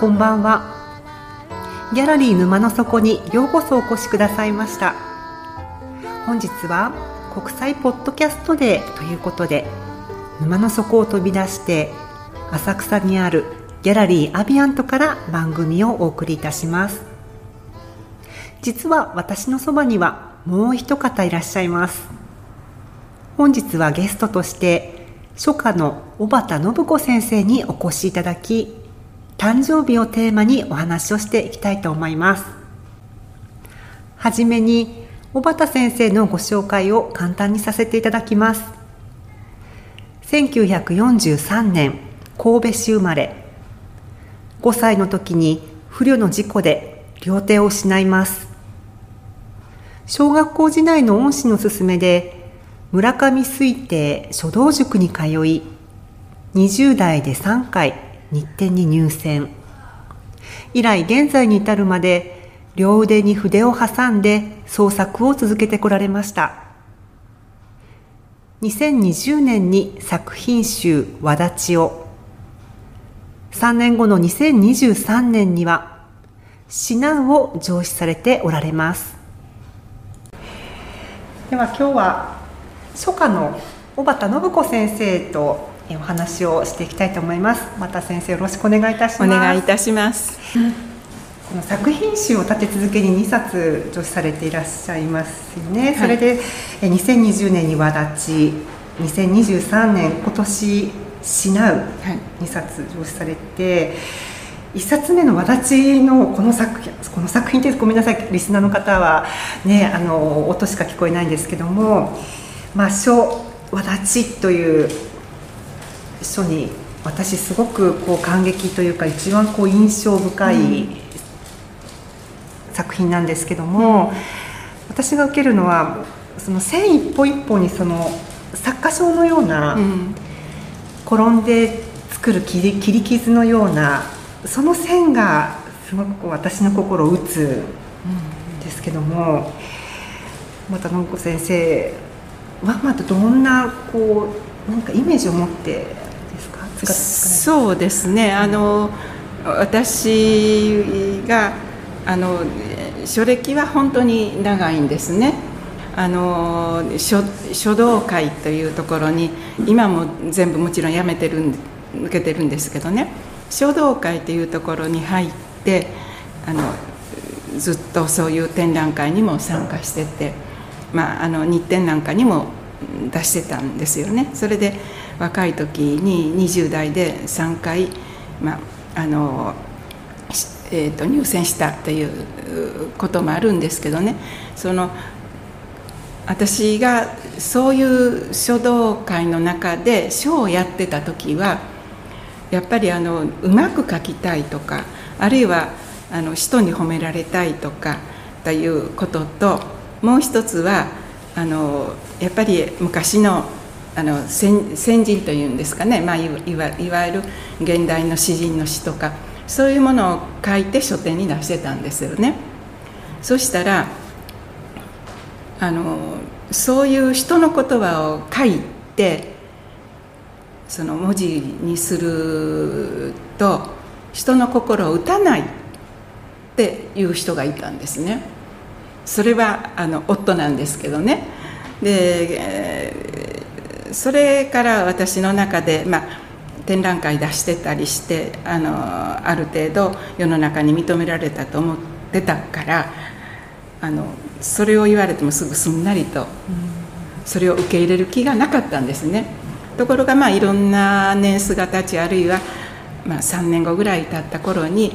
こんばんは。ギャラリー沼の底にようこそお越しくださいました。本日は国際ポッドキャストデーということで沼の底を飛び出して浅草にあるギャラリーアビアントから番組をお送りいたします。実は私のそばにはもう一方いらっしゃいます。本日はゲストとして初夏の小畑信子先生にお越しいただき誕生日をテーマにお話をしていきたいと思います。はじめに小畑先生のご紹介を簡単にさせていただきます。1943年神戸市生まれ。5歳の時に不慮の事故で両手を失います。小学校時代の恩師の勧めで村上水亭書道塾に通い20代で3回日展に入選。以来現在に至るまで両腕に筆を挟んで創作を続けてこられました。2020年に作品集「わだち」を。3年後の2023年には「シナウ」を上司されておられます。では今日は初夏の小畑信子先生とお話をしていきたいと思います。また先生よろしくお願いいたします。お願いいたします。この作品集を立て続けに2冊著されていらっしゃいますよね、はい、それで2020年にわだち2023年今年しなう2冊上司されて、1冊目の「わだち」のこの作品この作品ってごめんなさいリスナーの方はねあの音しか聞こえないんですけども「まあ、書わだち」という書に私すごくこう感激というか一番こう印象深い作品なんですけども、私が受けるのはその線一歩一歩にその作家賞のような、転んで作る切り切り傷のようなその線がすごく私の心を打つん。ですけども、また信子先生はまたどんなこうなんかイメージを持ってそうですね。あの私があの書歴は本当に長いんですね。あの書書道会というところに今も全部もちろんやめてるん抜けてるんですけどね。書道会というところに入ってあのずっとそういう展覧会にも参加してて、まあ、あの日展なんかにも出してたんですよね。それで若い時に20代で3回、まあのえーと、入選したっていうこともあるんですけどね。その私がそういう書道会の中で書をやってた時はやっぱりあのうまく書きたいとかあるいはあの人に褒められたいとかということともう一つはあのやっぱり昔のあの先人というんですかね、まあ、いわいわゆる現代の詩人の詩とかそういうものを書いて書店に出してたんですよね。そしたらあのそういう人の言葉を書いてその文字にすると人の心を打たないっていう人がいたんですね。それはあの夫なんですけどね。でえそれから私の中で、まあ、展覧会出してたりしてあのある程度世の中に認められたと思ってたからあのそれを言われてもすぐすんなりとそれを受け入れる気がなかったんですね。ところがまあいろんな年数が経ちあるいは、まあ、3年後ぐらい経った頃に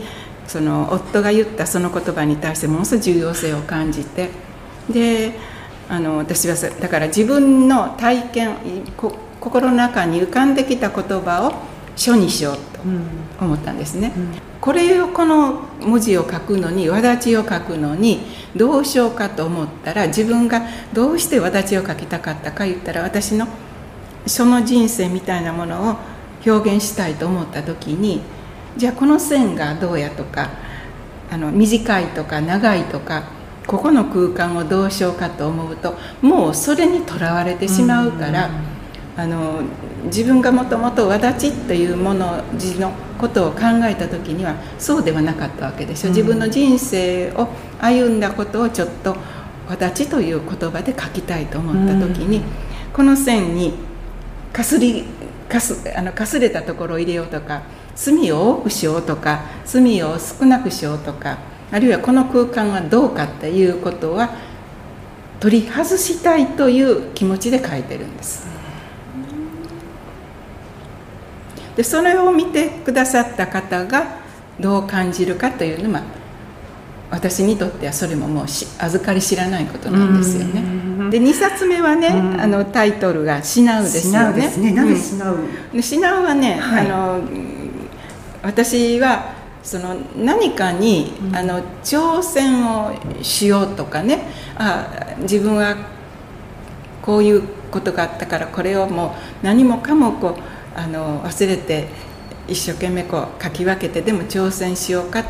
その夫が言ったその言葉に対してものすごい重要性を感じてであの私はだから自分の体験こ心の中に浮かんできた言葉を書にしようと思ったんですね、これをこの文字を書くのに轍を書くのにどうしようかと思ったら自分がどうして轍を書きたかったか言ったら私の書の人生みたいなものを表現したいと思った時にじゃあこの線がどうやとかあの短いとか長いとかここの空間をどうしようかと思うともうそれにとらわれてしまうから。あの自分がもともとわだちというもの字のことを考えた時にはそうではなかったわけでしょ、うん、自分の人生を歩んだことをちょっと「わだち」という言葉で書きたいと思った時に、うん、この線にかすりかすあのかすれたところを入れようとか隅を多くしようとか隅を少なくしようとかあるいはこの空間はどうかっていうことは取り外したいという気持ちで書いてるんです。でそれを見てくださった方がどう感じるかというのは私にとってはそれももう預かり知らないことなんですよね。で2冊目はね、あのタイトルが「死なう」ですよね。ねなぜ死なう、うん、死なうはね、はい、あの私はその何かに、うん、あの挑戦をしようとかね。あ自分はこういうことがあったからこれをもう何もかもこうあの忘れて一生懸命こう書き分けてでも挑戦しようかっ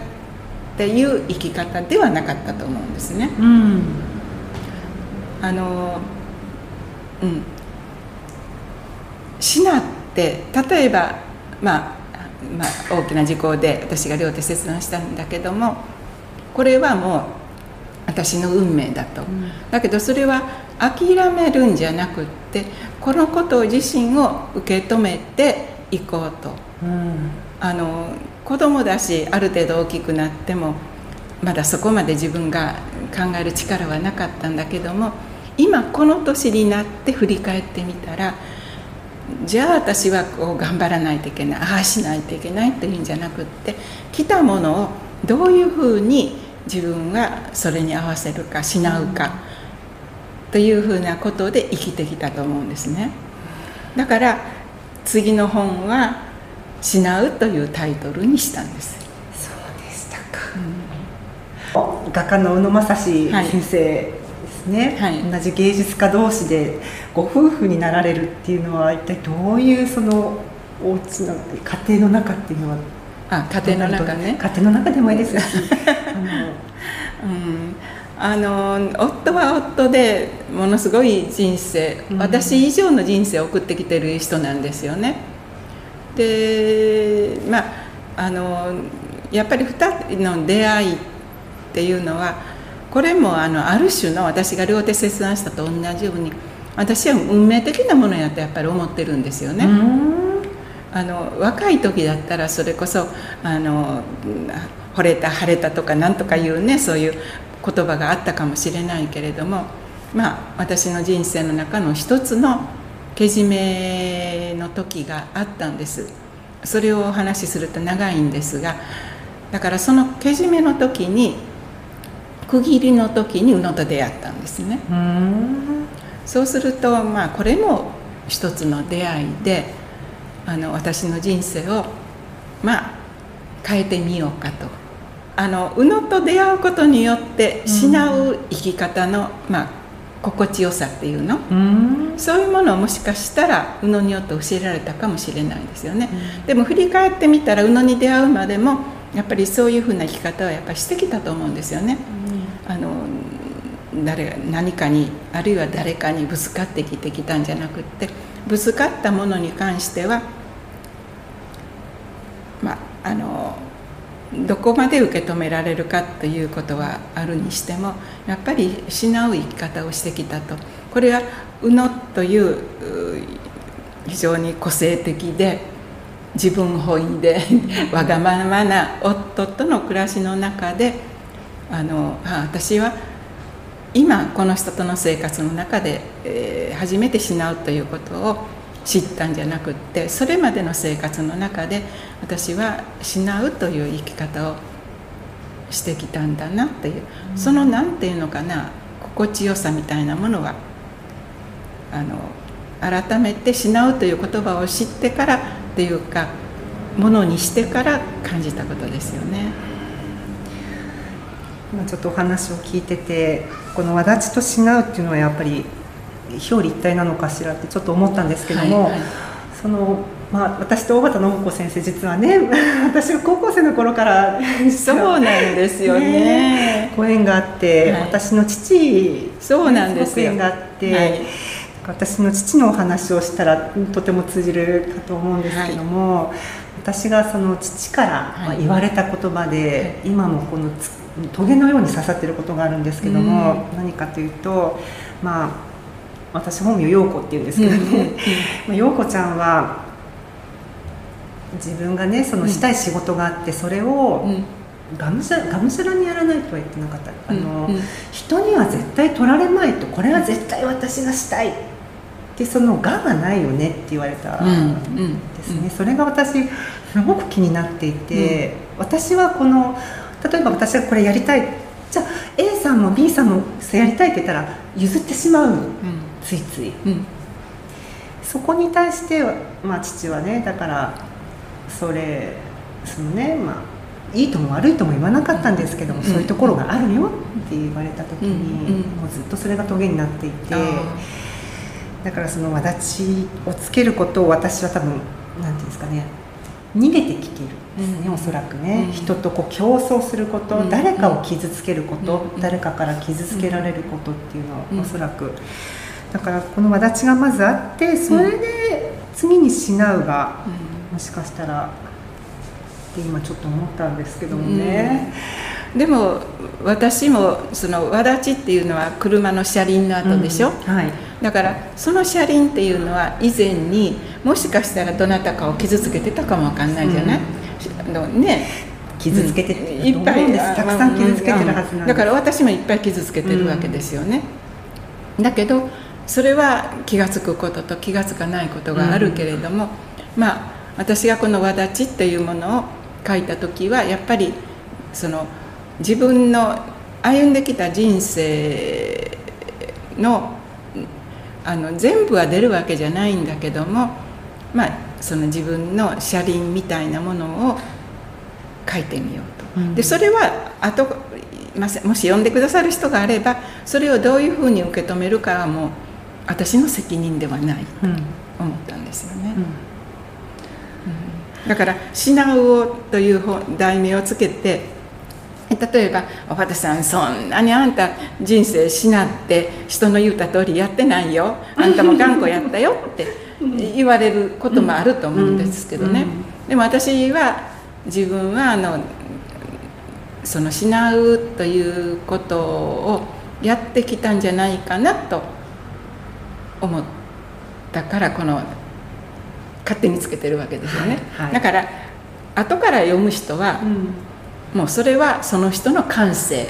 ていう生き方ではなかったと思うんですね。うん、あのうん。死なって例えば、まあ、まあ大きな事故で私が両手切断したんだけどもこれはもう私の運命だと、うん、だけどそれは諦めるんじゃなくってこのこと自身を受け止めていこうと、うん、あの子供だしある程度大きくなってもまだそこまで自分が考える力はなかったんだけども今この年になって振り返ってみたらじゃあ私はこう頑張らないといけないああしないといけないというんじゃなくって来たものをどういうふうに自分がそれに合わせるかしなうか。うんというふうなことで生きてきたと思うんですね。だから次の本は「失う」というタイトルにしたんです。そうでしたか、うん、画家の宇野正史先生ですね、はい、同じ芸術家同士でご夫婦になられるっていうのは一体どういうそのお家の家庭の中っていうのは？あ家庭の中ね。家庭の中でもいいですしあの、うん。あの夫は夫でものすごい人生、うん、私以上の人生を送ってきてる人なんですよね。でまああのやっぱり2人の出会いっていうのはこれもあのある種の私が両手切断したと同じように私は運命的なものやとやっぱり思ってるんですよね。あの若い時だったらそれこそあの惚れた晴れたとかなんとかいうねそういう言葉があったかもしれないけれどもまあ私の人生の中の一つのけじめの時があったんです。それをお話しすると長いんですがだからそのけじめの時に区切りの時に宇野と出会ったんですねそうするとまあこれも一つの出会いであの私の人生をまあ変えてみようかと。あの宇野と出会うことによって失う生き方の、まあ、心地よさっていうの、うそういうものをもしかしたら宇野によって教えられたかもしれないですよね、でも振り返ってみたら宇野に出会うまでもやっぱりそういうふうな生き方はやっぱりしてきたと思うんですよね、誰何かにあるいは誰かにぶつかってきてきたんじゃなくってぶつかったものに関してはまあのどこまで受け止められるかということはあるにしてもやっぱり失う生き方をしてきたと。これは宇野という非常に個性的で自分本位で わがままな夫との暮らしの中であの私は今この人との生活の中で、えー、初めて失うということを知ったんじゃなくってそれまでの生活の中で私は失うという生き方をしてきたんだなっていう、うん、その何て言うのかな心地よさみたいなものはあの改めて「失う」という言葉を知ってからっていうかものにしてから感じたことですよね。今ちょっとお話を聞いててこの「わだちと失う」っていうのはやっぱり表裏一体なのかしらってちょっと思ったんですけども、はいはい、そのまあ、私と大畑信子先生実はね 私が高校生の頃からそうなんですよね、ね、ご縁があって、はい、私の父そうなんですよ。縁があって、はい、私の父のお話をしたらとても通じるかと思うんですけども、はい、私がその父から言われた言葉で、今もこのトゲのように刺さってることがあるんですけども、何かというとまあ私本名陽子っていうんですけどね、まあ、陽子ちゃんは自分がねそのしたい仕事があってそれを、がむしゃがむしゃらにやらないとは言ってなかった。あの、うん。うん、人には絶対取られまいとこれは絶対私がしたい。ってその「が」がないよねって言われたんですね、うん。うん、それが私すごく気になっていて、うん、私はこの例えば私がこれやりたいじゃあ A さんも B さんもやりたいって言ったら譲ってしまう、ついつい、そこに対して、まあ、父はねだからそれそのねまあいいとも悪いとも言わなかったんですけども、そういうところがあるよって言われた時に、もうずっとそれがトゲになっていてだからそのわだちをつけることを私は多分何て言うんですかね逃げてきてるんですね、おそらくね、人とこう競争すること、誰かを傷つけること、誰かから傷つけられることっていうのはおそらく、だからこのわだちがまずあってそれで次に「失う」が、もしかしたらって今ちょっと思ったんですけどもね、うん、でも私もそのわだちっていうのは車の車輪の跡でしょ、うん、はい、だからその車輪っていうのは以前にもしかしたらどなたかを傷つけてたかもわかんないじゃない、うん、のね。傷つけていっぱいたくさん傷つけてるはずなん。だから私もいっぱい傷つけてるわけですよね、だけどそれは気が付くことと気が付かないことがあるけれども、まあ私がこの「わだち」っていうものを書いた時はやっぱりその自分の歩んできた人生のあの全部は出るわけじゃないんだけどもまあその自分の車輪みたいなものを書いてみようと。うん、でそれは後もし読んでくださる人があればそれをどういうふうに受け止めるかはもう私の責任ではないと思ったんですよね。うんだから「失うを」という題名をつけて例えば「おばたさんそんなにあんた人生失って人の言うた通りやってないよ。あんたも頑固やったよ」って言われることもあると思うんですけどね。でも私は自分はあのその失うということをやってきたんじゃないかなと思ったからこの勝手につけてるわけですよね、はいはい、だから後から読む人は、うん、もうそれはその人の感性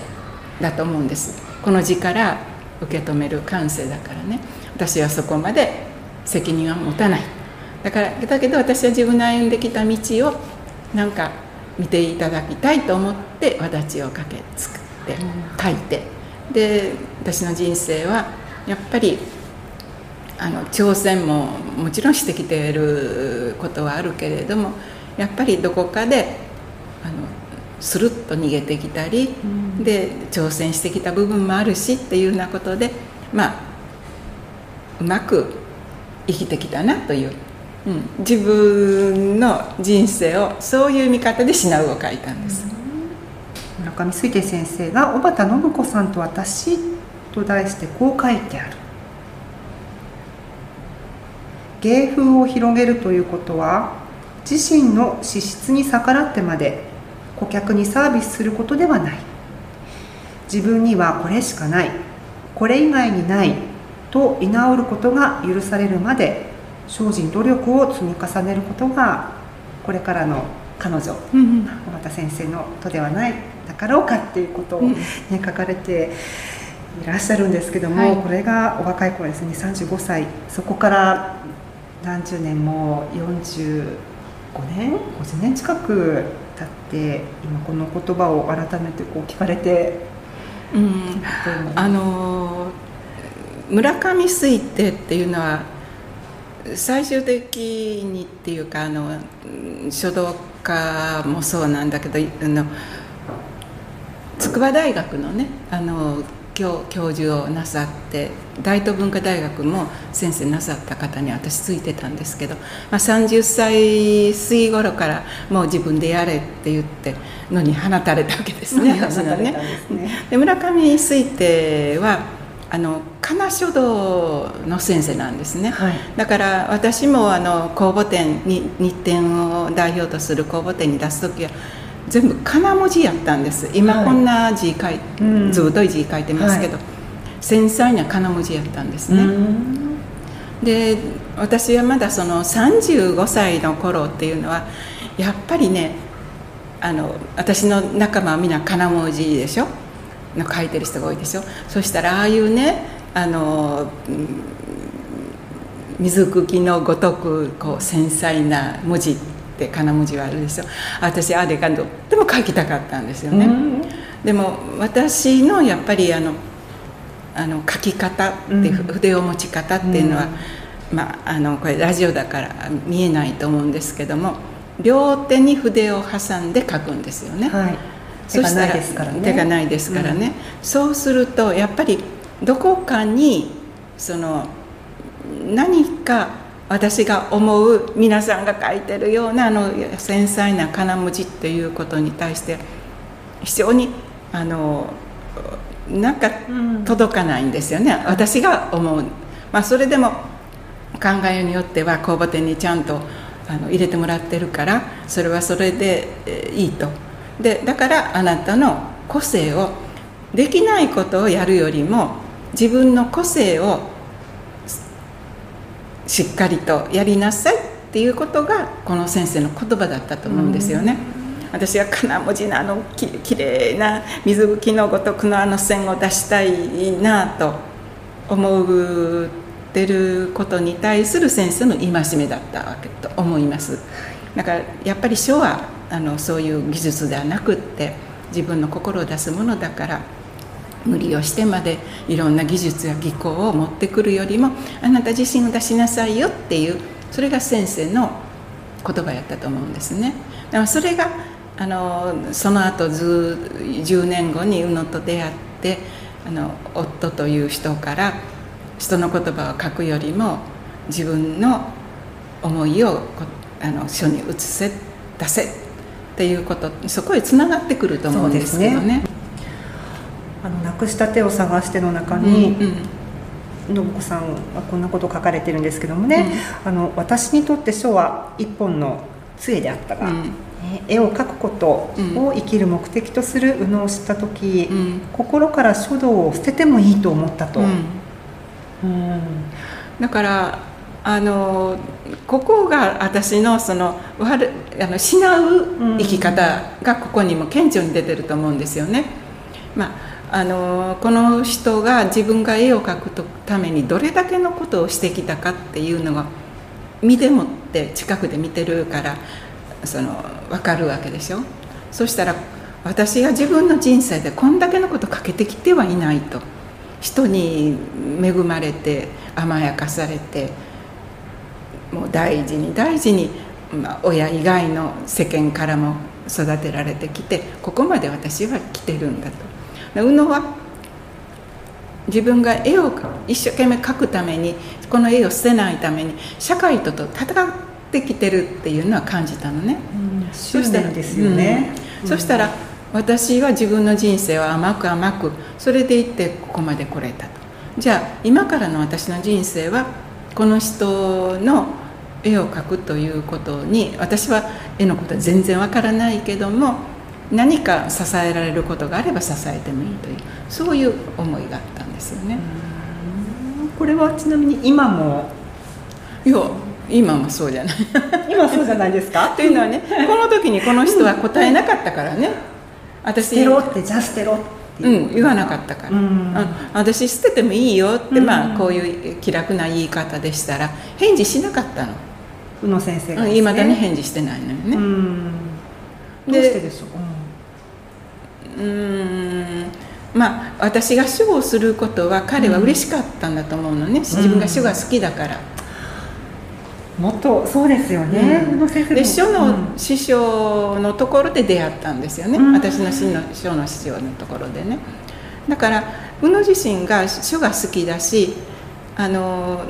だと思うんです。この字から受け止める感性だからね。私はそこまで責任は持たない。だからだけど私は自分の歩んできた道をなんか見ていただきたいと思ってわだちをかけ作って書いて。で私の人生はやっぱりあの挑戦ももちろんしてきていることはあるけれどもやっぱりどこかでスルッと逃げてきたり、うん、で挑戦してきた部分もあるしっていうようなことでまあうまく生きてきたなという、うん、自分の人生をそういう見方で「失う」を書いたんです。うん、村上水家先生が「小畑信子さんと私」と題してこう書いてある。芸風を広げるということは自身の資質に逆らってまで顧客にサービスすることではない。自分にはこれしかない。これ以外にない。と居直ることが許されるまで精進努力を積み重ねることがこれからの彼女、うん、先生のとではない。だかろうかっていうことをね、うん、書かれていらっしゃるんですけども、はい、これがお若い頃ですね。35歳。そこから何十年も45年？50年近く経って今この言葉を改めてこう聞かれて、うん、あの村上水亭っていうのは最終的にっていうかあの書道家もそうなんだけどあの筑波大学のねあの教教授をなさって大東文化大学も先生なさった方に私ついてたんですけど、まあ、30歳過ぎ頃からもう自分でやれって言ってのに放たれたわけですね。放たね。で村上水亭はあの仮名書道の先生なんですね、はい。だから私もあの公募展に日展を代表とする公募展に出す時は全部仮名文字やったんです。今はい。こんな字書い、うんずぶとい字書いてますけど、は繊細な仮名文字やったんですね、うん。で私はまだその35歳の頃っていうのはやっぱりねあの私の仲間はみんな金文字でしょ？の書いてる人が多いでしょ？そしたらああいうねあのうん水茎のごとくこう繊細な文字って金文字はあるでしょ私あれがとっても書きたかったんですよね、うん。でも私のやっぱりあのあの書き方って、うん。筆を持ち方っていうのは、まあ、あのこれラジオだから見えないと思うんですけども両手に筆を挟んで書くんですよね。はい。手がないですからね。手がないですからね、そうするとやっぱりどこかにその何か私が思う皆さんが書いてるようなあの繊細な金文字っていうことに対して非常にあのなんか届かないんですよね、私が思う、まあ、それでも考えによっては公募展にちゃんとあの入れてもらってるからそれはそれで、いいと。でだからあなたの個性をできないことをやるよりも自分の個性をしっかりとやりなさいっていうことがこの先生の言葉だったと思うんですよね。私は金文字のあのききれいな水拭きのごとくのあの線を出したいなと思ってることに対する先生の戒めだったわけと思います。だからやっぱり書はあのそういう技術ではなくって自分の心を出すものだから無理をしてまでいろんな技術や技巧を持ってくるよりもあなた自身を出しなさいよっていうそれが先生の言葉やったと思うんですねだからそれがあのその後ず10年後に宇野と出会ってあの夫という人から人の言葉を書くよりも自分の思いをあの書に移せ出せっていうことそこへつながってくると思うんですけどね。あのなくした手を探しての中うんに、うん。信子さんはこんなこと書かれてるんですけどもね、あの私にとって書は一本の杖であったが、うん。ね絵を描くことを生きる目的とする右脳を知った時、うん。心から書道を捨ててもいいと思ったと、うん。うん。だからあのここが私のその悪あの失う生き方がここにも顕著に出てると思うんですよね。まあ、あのこの人が自分が絵を描くためにどれだけのことをしてきたかっていうのが見てもって近くで見てるからその分かるわけでしょ？そしたら私が自分の人生でこんだけのことかけてきてはいないと人に恵まれて甘やかされてもう大事に大事に、まあ、親以外の世間からも育てられてきてここまで私は来てるんだと。で宇野は自分が絵を一生懸命描くためにこの絵を捨てないために社会とと戦ってきてるっていうのは感じたのね。執念ですよね、うん。そしたら私は自分の人生を甘く甘くそれでいってここまで来れたと。じゃあ今からの私の人生はこの人の絵を描くということに私は絵のことは全然わからないけども何か支えられることがあれば支えてもいいというそういう思いがあったんですよね。これはちなみに今も？いや今もそうじゃない。今そうじゃないですか？というのはねこの時にこの人は答えなかったからね。私捨てろってじゃあ捨てろって。う、ん言わなかったから、うん。あ私捨ててもいいよって、うん。まあこういう気楽な言い方でしたら返事しなかったの。宇野先生がいま、未だに返事してないのよね。うん。どうでしてでしょう、うーん。まあ私が主をすることは彼は嬉しかったんだと思うのね、自分が主が好きだから、もっとそうですよね、うん、で書の師匠のところで出会ったんですよね、うん、私の師の書の師匠のところでね。だから宇野自身が書が好きだしあの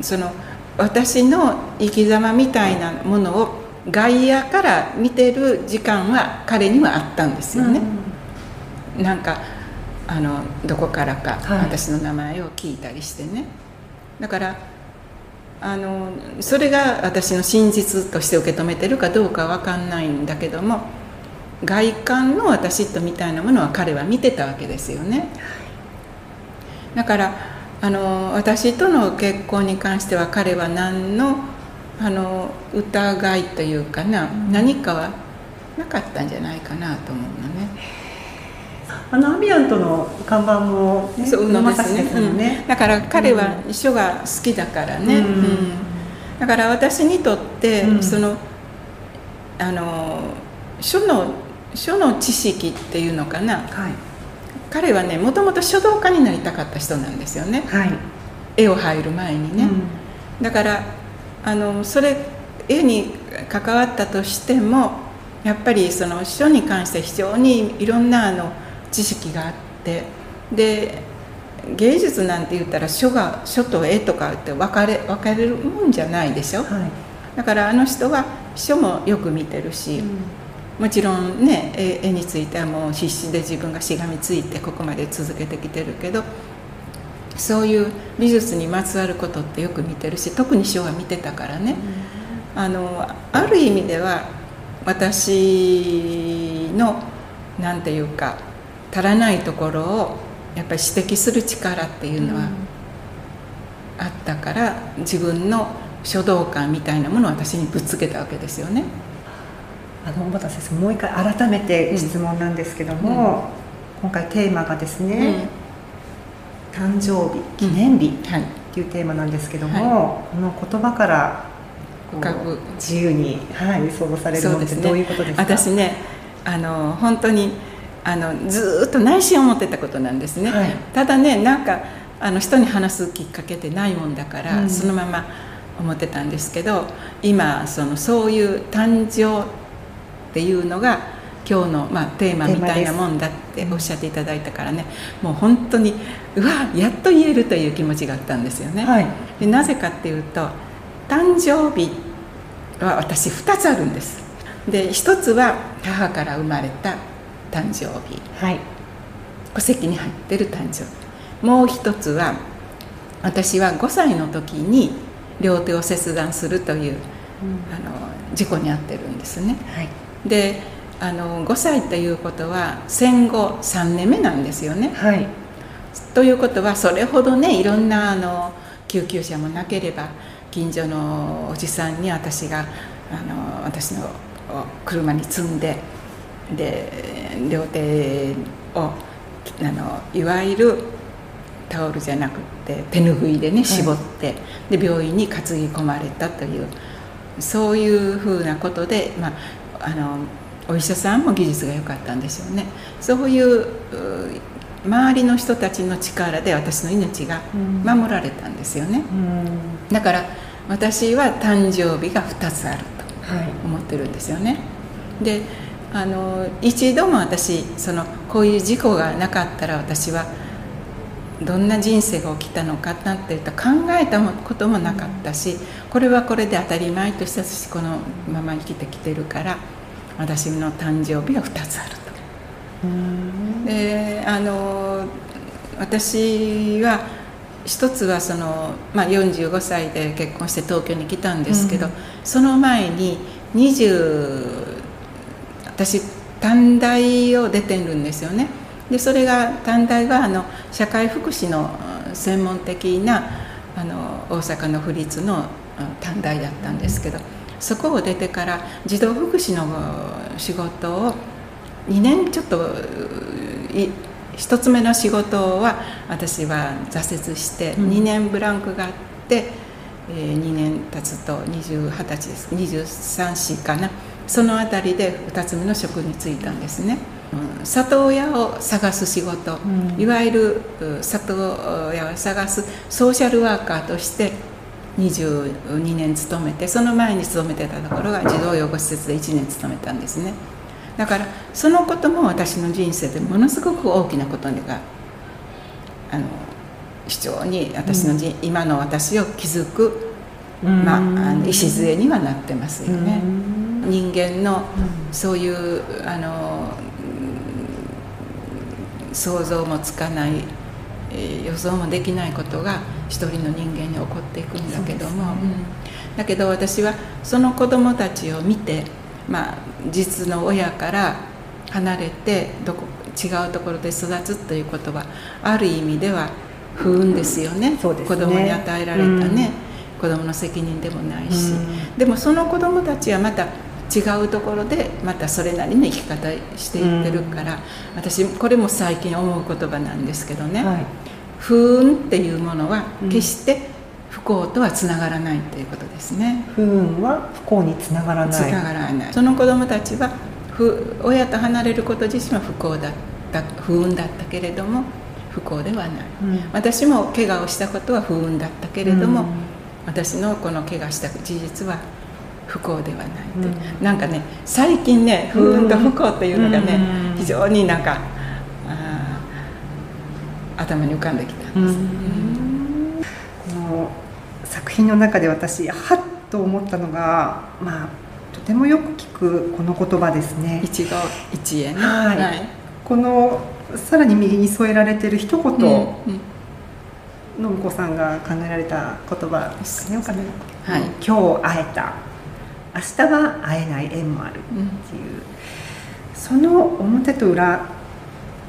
その私の生き様みたいなものを外野から見てる時間は彼にはあったんですよね、うん、なんかあのどこからか私の名前を聞いたりしてね、だからあのそれが私の真実として受け止めてるかどうかわかんないんだけども外観の私とみたいなものは彼は見てたわけですよね。だからあの私との結婚に関しては彼は何のあの疑いというかな、うん、何かはなかったんじゃないかなと思うのね。あのアビアントの看板も、ね、そうのですね、うん、だから彼は書が好きだからね、うん、だから私にとって、そのあの書の書の知識っていうのかな、はい、彼はねもともと書道家になりたかった人なんですよね、はい、絵を入る前にね、だからあのそれ絵に関わったとしてもやっぱりその書に関して非常にいろんなあの知識があってで芸術なんて言ったら書が書と絵とかって分かれ分かれるもんじゃないでしょ、はい、だからあの人は書もよく見てるし、うん、もちろんね絵についてはもう必死で自分がしがみついてここまで続けてきてるけどそういう美術にまつわることってよく見てるし特に書は見てたからね、うん、あのある意味では私の何て言うか足らないところをやっぱり指摘する力っていうのはあったから、自分の書道感みたいなものを私にぶつけたわけですよね。あの小畑先生もう一回改めて質問なんですけども、うん、今回テーマがですね、うん、誕生日記念日っていうテーマなんですけども、はい、この言葉から自由に、はい、想像されるのってどういうことですか、ね、私ねあの本当にあのずっと内心思ってたことなんですね、はい、ただねなんかあの人に話すきっかけってないもんだから、うん、そのまま思ってたんですけど今そのそういう誕生っていうのが今日の、まあ、テーマみたいなもんだっておっしゃっていただいたからねもう本当にうわやっと言えるという気持ちがあったんですよね、はい、でなぜかっていうと誕生日は私2つあるんです。で1つは母から生まれた誕生日、はい、戸籍に入ってる誕生日。もう一つは私は5歳の時に両手を切断するという、うん、あの事故に遭ってるんですね、はい、であの5歳ということは戦後3年目なんですよね、はい、ということはそれほどねいろんなあの救急車もなければ近所のおじさんに私があの私の車に積んでで両手をあのいわゆるタオルじゃなくて手ぬぐいでね絞って、はい、で病院に担ぎ込まれたというそういうふうなことで、まあ、あのお医者さんも技術が良かったんでしょうね。そういう周りの人たちの力で私の命が守られたんですよね、だから私は誕生日が2つあると思ってるんですよね、であの一度も私そのこういう事故がなかったら私はどんな人生が起きたのかなっていうと考えたこともなかったしこれはこれで当たり前として私このまま生きてきてるから私の誕生日は2つあると。であの私は一つはその、まあ、45歳で結婚して東京に来たんですけど、その前に20私短大を出てるんですよね。でそれが短大はあの社会福祉の専門的なあの大阪の府立の短大だったんですけどそこを出てから児童福祉の仕事を2年ちょっと1つ目の仕事は私は挫折して2年ブランクがあって、えー、2年経つと20 20歳です。23歳かな。その辺りで2つ目の職に就いたんですね、うん、里親を探す仕事、うん、いわゆる里親を探すソーシャルワーカーとして22年勤めてその前に勤めてたところが児童養護施設で1年勤めたんですね。だからそのことも私の人生でものすごく大きなことがあの非常に私の人、うん、今の私を築く、まあ、あの礎にはなってますよね。人間のそういうあの想像もつかない予想もできないことが一人の人間に起こっていくんだけども、ねうん、だけど私はその子どもたちを見て、まあ、実の親から離れてどこ違うところで育つということはある意味では不運ですよね,、うん、ね。子供に与えられたね、うん、子供の責任でもないし、うん、でもその子供たちはまた違うところでまたそれなりの生き方していってるから、うん、私これも最近思う言葉なんですけどね、はい、不運っていうものは決して不幸とはつながらないということですね。不運は不幸につながらない。つながらない。その子供たちは不親と離れること自身は不幸だった不運だったけれども不幸ではない、うん、私も怪我をしたことは不運だったけれども、うん、私のこの怪我した事実は不幸ではないと、うん、なんかね最近ね不運と不幸っていうのがね、非常になんか頭に浮かんできたんです、この作品の中で私はっと思ったのがまあとてもよく聞くこの言葉ですね。一期一会ね、はい、はい、このさらに右に添えられてる一言、うん。うん信子さんが考えられた言葉ですね、はい、今日会えた明日は会えない縁もあるっていう、うん、その表と裏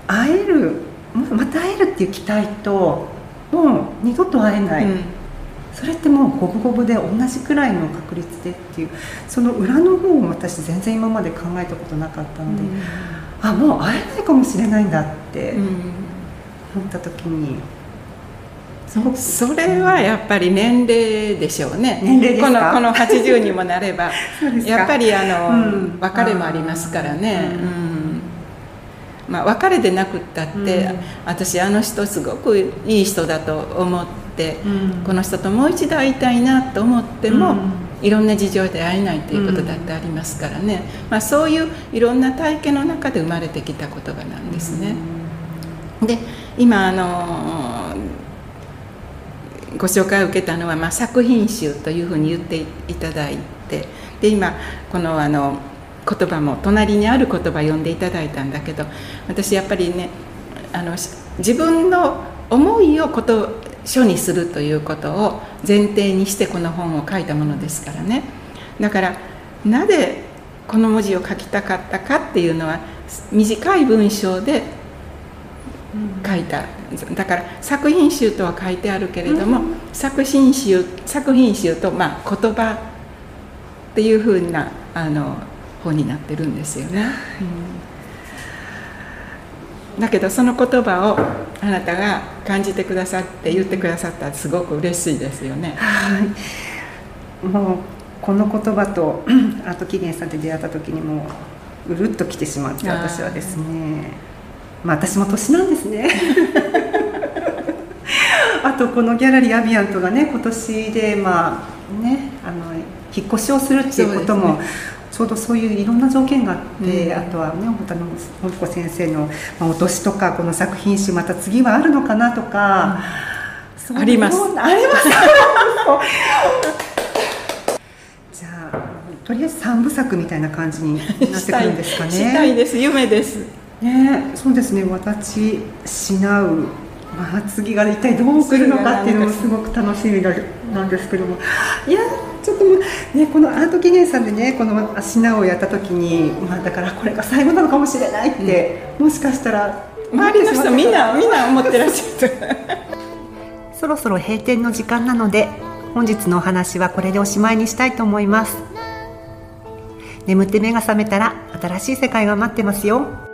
会えるまた会えるっていう期待ともう二度と会えない、うん、それってもう五分五分で同じくらいの確率でっていう。その裏の方を私全然今まで考えたことなかったので、うん、あもう会えないかもしれないんだって思った時に。それはやっぱり年齢でしょうね。年齢このこの80にもなれば やっぱりあの、うん、別れもありますからね、うん。まあ、別れでなくったって、うん、私あの人すごくいい人だと思って、この人ともう一度会いたいなと思っても、いろんな事情で会えないということだってありますからね、まあ、そういういろんな体験の中で生まれてきた言葉なんですね。で今あのご紹介を受けたのは、まあ、作品集というふうに言っていただいてで今このあの言葉も隣にある言葉読んでいただいたんだけど私やっぱりねあの自分の思いをこと書にするということを前提にしてこの本を書いたものですからね。だからなぜこの文字を書きたかったかっていうのは短い文章で書いた。だから作品集とは書いてあるけれども、うん、作品集作品集と、まあ、言葉っていうふうなあの本になってるんですよね、うん、だけどその言葉をあなたが感じてくださって言ってくださったらすごく嬉しいですよね。はい、もうこの言葉とアート起源さんで出会った時にもうるっと来てしまって私はですね。まあ私も年なんですね。あとこのギャラリーアビアントがね今年でまあねあの引っ越しをするっていうことも、ね、ちょうどそういういろんな条件があって、うん、あとはね本田信子先生の、まあ、お年とかこの作品集また次はあるのかなとか、うん、あります。あります。じゃあとりあえず三部作みたいな感じになってくるんですかね。したいです。夢ですね、そうですね。私しなう、まあ、次が一体どう来るのかっていうのもすごく楽しみなんですけども。いやちょっとねこのアート記念さんでねこのしなうをやった時に、まあ、だからこれが最後なのかもしれないって、うん、もしかしたら周りの人みんなみんな思ってらっしゃる。そろそろ閉店の時間なので本日のお話はこれでおしまいにしたいと思います。眠って目が覚めたら新しい世界が待ってますよ